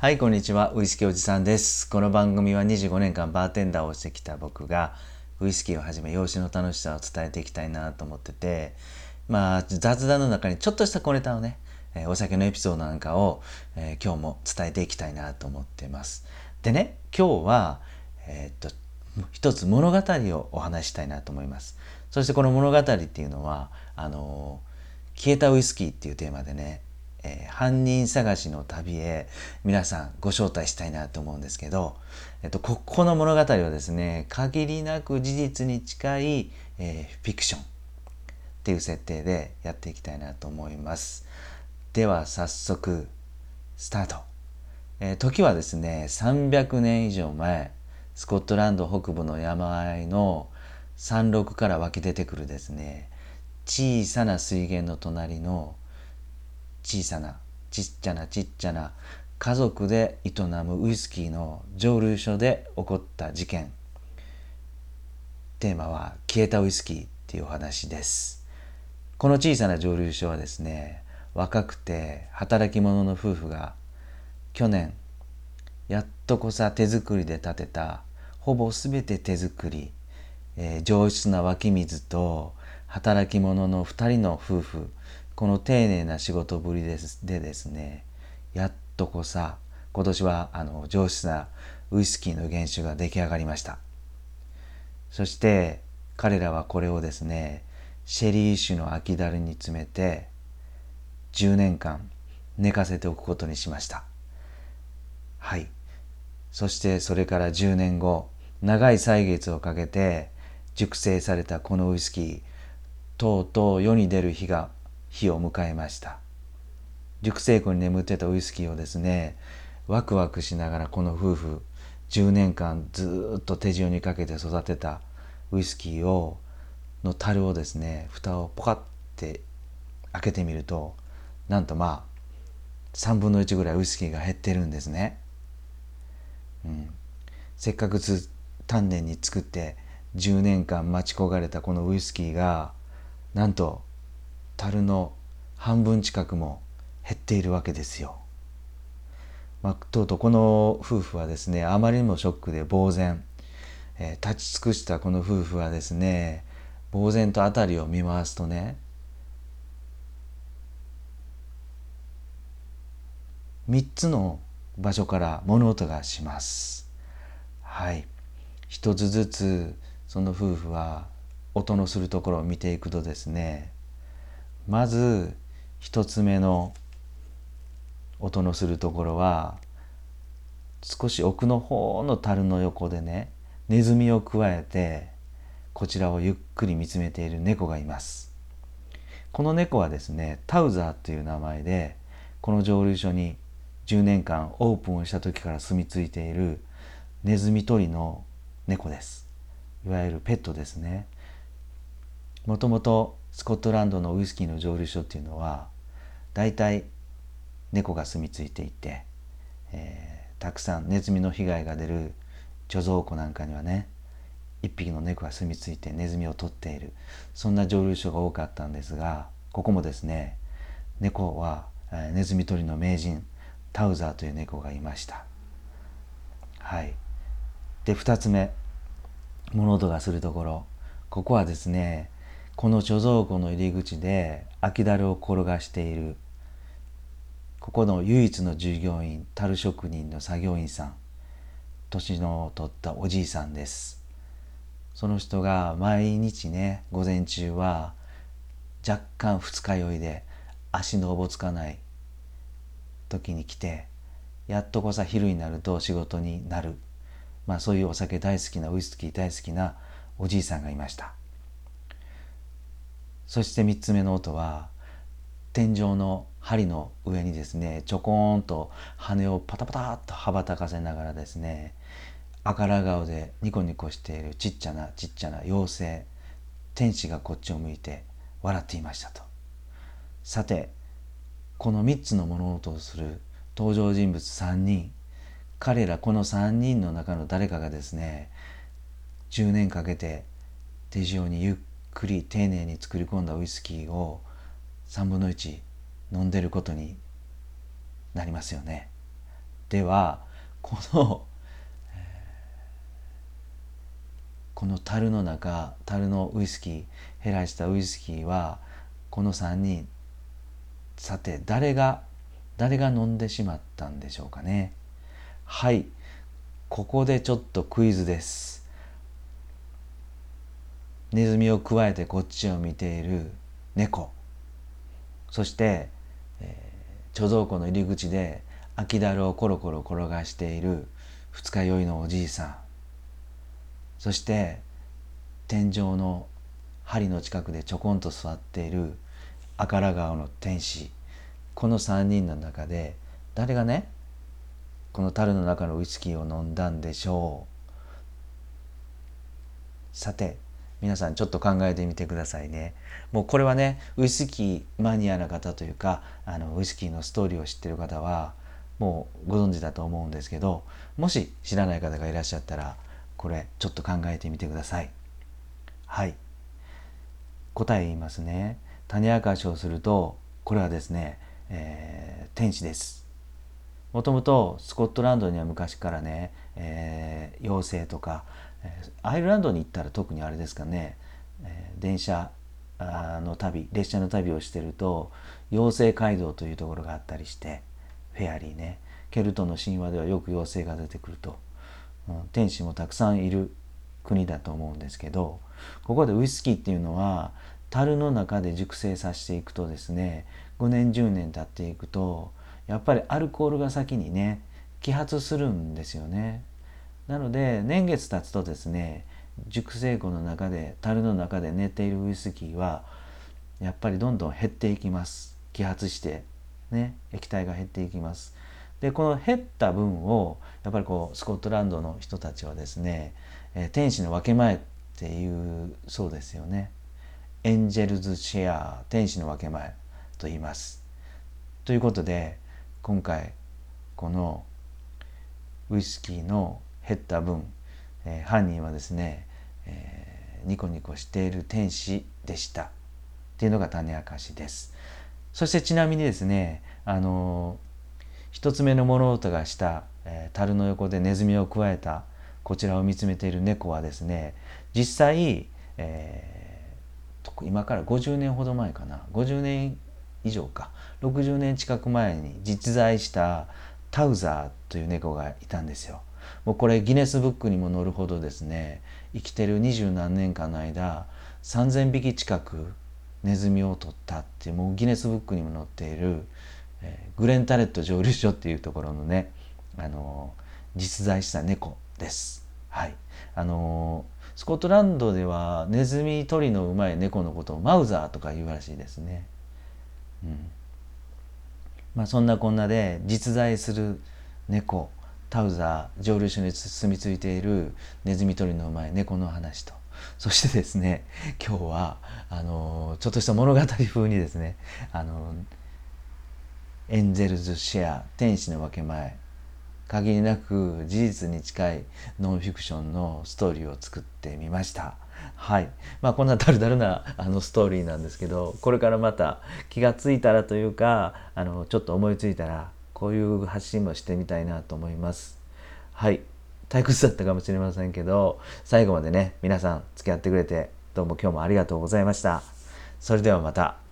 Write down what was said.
はい、こんにちは。ウイスキーおじさんです。この番組は25年間バーテンダーをしてきた僕が、ウイスキーをはじめ養子の楽しさを伝えていきたいなと思ってて、まあ、雑談の中にちょっとした小ネタをね、え、お酒のエピソードなんかを、えー、今日も伝えていきたいなと思ってます。でね、今日は、えー、っと、一つ物語をお話したいなと思います。そしてこの物語っていうのは、あの消えたウイスキーっていうテーマでね、えー、犯人探しの旅へ皆さんご招待したいなと思うんですけど、えっと、ここの物語はですね限りなく事実に近い、えー、フィクションっていう設定でやっていきたいなと思います。では早速スタート、えー、時はですね300年以上前スコットランド北部の山あいの山麓から湧き出てくるですね小さな水源の隣の小さなちっちゃなちっちゃな家族で営むウイスキーの蒸留所で起こった事件。テーマは消えたウイスキーっていうお話です。この小さな蒸留所はですね若くて働き者の夫婦が去年やっとこさ手作りで建てたほぼ全て手作り、えー、上質な湧き水と働き者の2人の夫婦この丁寧な仕事ぶりですでですねやっとこさ今年はあの上質なウイスキーの原酒が出来上がりました。そして彼らはこれをですねシェリー酒の空き樽に詰めて10年間寝かせておくことにしました。はい。そしてそれから10年後長い歳月をかけて熟成されたこのウイスキーとうとう世に出る日が日を迎えました熟成庫に眠ってたウイスキーをですねワクワクしながらこの夫婦10年間ずっと手塩にかけて育てたウイスキーをの樽をですね蓋をポカッて開けてみるとなんとまあ3分の1ぐらいウイスキーが減ってるんですね。うん、せっかく丹念に作って10年間待ち焦がれたこのウイスキーがなんと樽の半分近くも減っているわけですよ。まあ、とうとうこの夫婦はですねあまりにもショックで呆然、えー、立ち尽くしたこの夫婦はですね呆然と辺りを見回すとね3つの場所から物音がします。はい一つずつその夫婦は音のするところを見ていくとですねまず一つ目の音のするところは少し奥の方の樽の横でねネズミをくわえてこちらをゆっくり見つめている猫がいます。この猫はですねタウザーという名前でこの蒸留所に10年間オープンをした時から住み着いているネズミ捕りの猫です。いわゆるペットですね。もともとスコットランドのウイスキーの蒸留所っていうのは大体猫が住み着いていて、えー、たくさんネズミの被害が出る貯蔵庫なんかにはね一匹の猫が住み着いてネズミを取っているそんな蒸留所が多かったんですがここもですね猫は、えー、ネズミ取りの名人タウザーという猫がいました。はい。で2つ目物音がするところ。ここはですねこの貯蔵庫の入り口で空き樽を転がしているここの唯一の従業員樽職人の作業員さん年の取ったおじいさんです。その人が毎日ね午前中は若干二日酔いで足のおぼつかない時に来てやっとこさ昼になると仕事になる。まあそういうお酒大好きなウイスキー大好きなおじいさんがいました。そして3つ目の音は天井の針の上にですねちょこんと羽をパタパタっと羽ばたかせながらですね赤ら顔でニコニコしているちっちゃなちっちゃな妖精天使がこっちを向いて笑っていましたと。さてこの3つの物音をする登場人物3人彼らこの3人の中の誰かがですね10年かけて手塩にゆっくり丁寧に作り込んだウイスキーを3分の1飲んでることになりますよね。ではこの、この樽の中樽のウイスキー減らしたウイスキーはこの3人さて誰が誰が飲んでしまったんでしょうかねはいここでちょっとクイズですネズミをくわえてこっちを見ている猫。そして、えー、貯蔵庫の入り口で空きだるをコロコロ転がしている二日酔いのおじいさん。そして天井の針の近くでちょこんと座っている赤良川の天使。この3人の中で誰がねこの樽の中のウイスキーを飲んだんでしょう。さて皆さんちょっと考えてみてくださいね。もうこれはねウイスキーマニアな方というかあのウイスキーのストーリーを知ってる方はもうご存知だと思うんですけどもし知らない方がいらっしゃったらこれちょっと考えてみてください。はい。答え言いますね。種明かしをするとこれはですねえー、天使です。もともとスコットランドには昔からね、えー、妖精とか、アイルランドに行ったら特にあれですかね、電車の旅列車の旅をしてると妖精街道というところがあったりしてフェアリーねケルトの神話ではよく妖精が出てくると、天使もたくさんいる国だと思うんですけどここでウイスキーっていうのは樽の中で熟成させていくとですね5年10年経っていくとやっぱりアルコールが先にね揮発するんですよね。なので年月経つとですね熟成庫の中で樽の中で寝ているウイスキーはやっぱりどんどん減っていきます。揮発してね液体が減っていきます。でこの減った分をやっぱりこうスコットランドの人たちはですね、えー、天使の分け前っていうそうですよね。エンジェルズシェア天使の分け前と言います。ということで今回このウイスキーの減った分、えー、犯人はですね、えー、ニコニコしている天使でしたっていうのが種明かしです。そしてちなみにですねあの一つ目の物音がした、えー、樽の横でネズミをくわえたこちらを見つめている猫はですね実際、えー、今から50年ほど前かな50年以上か60年近く前に実在したタウザーという猫がいたんですよ。もうこれギネスブックにも載るほどですね生きてる二十何年間の間3,000匹近くネズミを取ったっていうもうギネスブックにも載っている、えー、グレンタレット蒸留所っていうところのね、あのー、実在した猫です。はい、あのー、スコットランドではネズミ取りのうまい猫のことをマウザーとか言うらしいですね。うんまあ、そんなこんなで実在する猫タウザー蒸留所に住み着いているネズミ捕りのうまい猫の話とそしてですね 今日はあのちょっとした物語風にですねあのエンゼルズシェア天使の分け前限りなく事実に近いノンフィクションのストーリーを作ってみました。はいまあ、こんなだるだるなあのストーリーなんですけどこれからまた気が付いたらというかあのちょっと思いついたらこういう発信もしてみたいなと思います。はい退屈だったかもしれませんけど最後までね皆さん付き合ってくれてどうも今日もありがとうございました。それではまた。